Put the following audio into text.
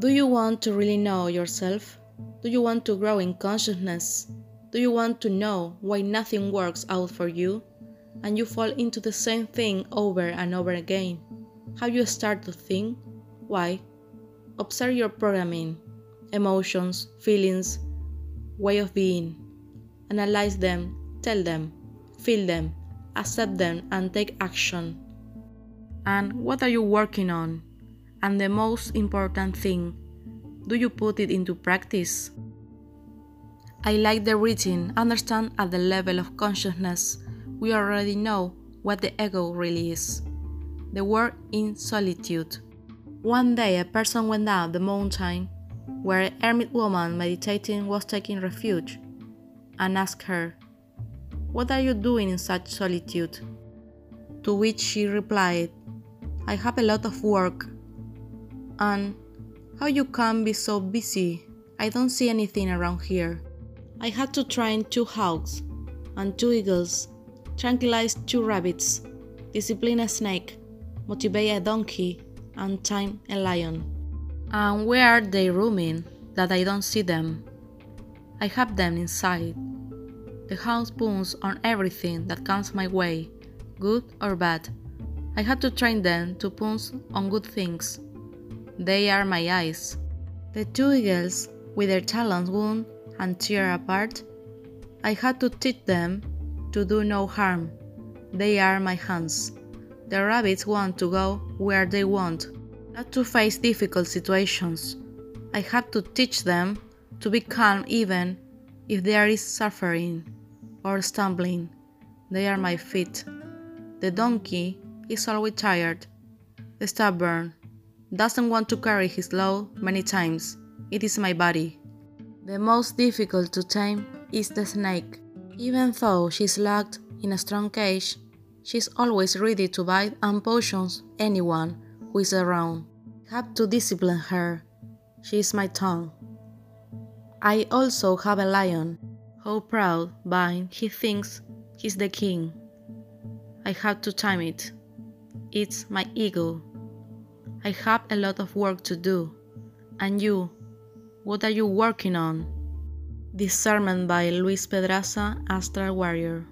Do you want to really know yourself? Do you want to grow in consciousness? Do you want to know why nothing works out for you? And you fall into the same thing over and over again? How you start to think? Why? Observe your programming, emotions, feelings, way of being. Analyze them, tell them, feel them, accept them, and take action. And what are you working on? And the most important thing, do you put it into practice? I like the reading, understand at the level of consciousness, we already know what the ego really is. The word in solitude. One day a person went down the mountain where a hermit woman meditating was taking refuge and asked her, What are you doing in such solitude? To which she replied, I have a lot of work and how you can be so busy? I don't see anything around here. I had to train two hawks and two eagles, tranquilize two rabbits, discipline a snake, motivate a donkey, and tame a lion. And where are they roaming that I don't see them? I have them inside. The house boons on everything that comes my way, good or bad. I had to train them to pounce on good things they are my eyes. The two eagles, with their talons wound and tear apart, I had to teach them to do no harm. They are my hands. The rabbits want to go where they want, not to face difficult situations. I had to teach them to be calm even if there is suffering or stumbling. They are my feet. The donkey is always tired, stubborn, doesn't want to carry his load many times. It is my body. The most difficult to tame is the snake. Even though she's locked in a strong cage, she's always ready to bite and poison anyone who is around. Have to discipline her. She is my tongue. I also have a lion. How proud, by he thinks he's the king. I have to time it. It's my ego. I have a lot of work to do. And you, what are you working on? Sermon by Luis Pedraza, Astral Warrior.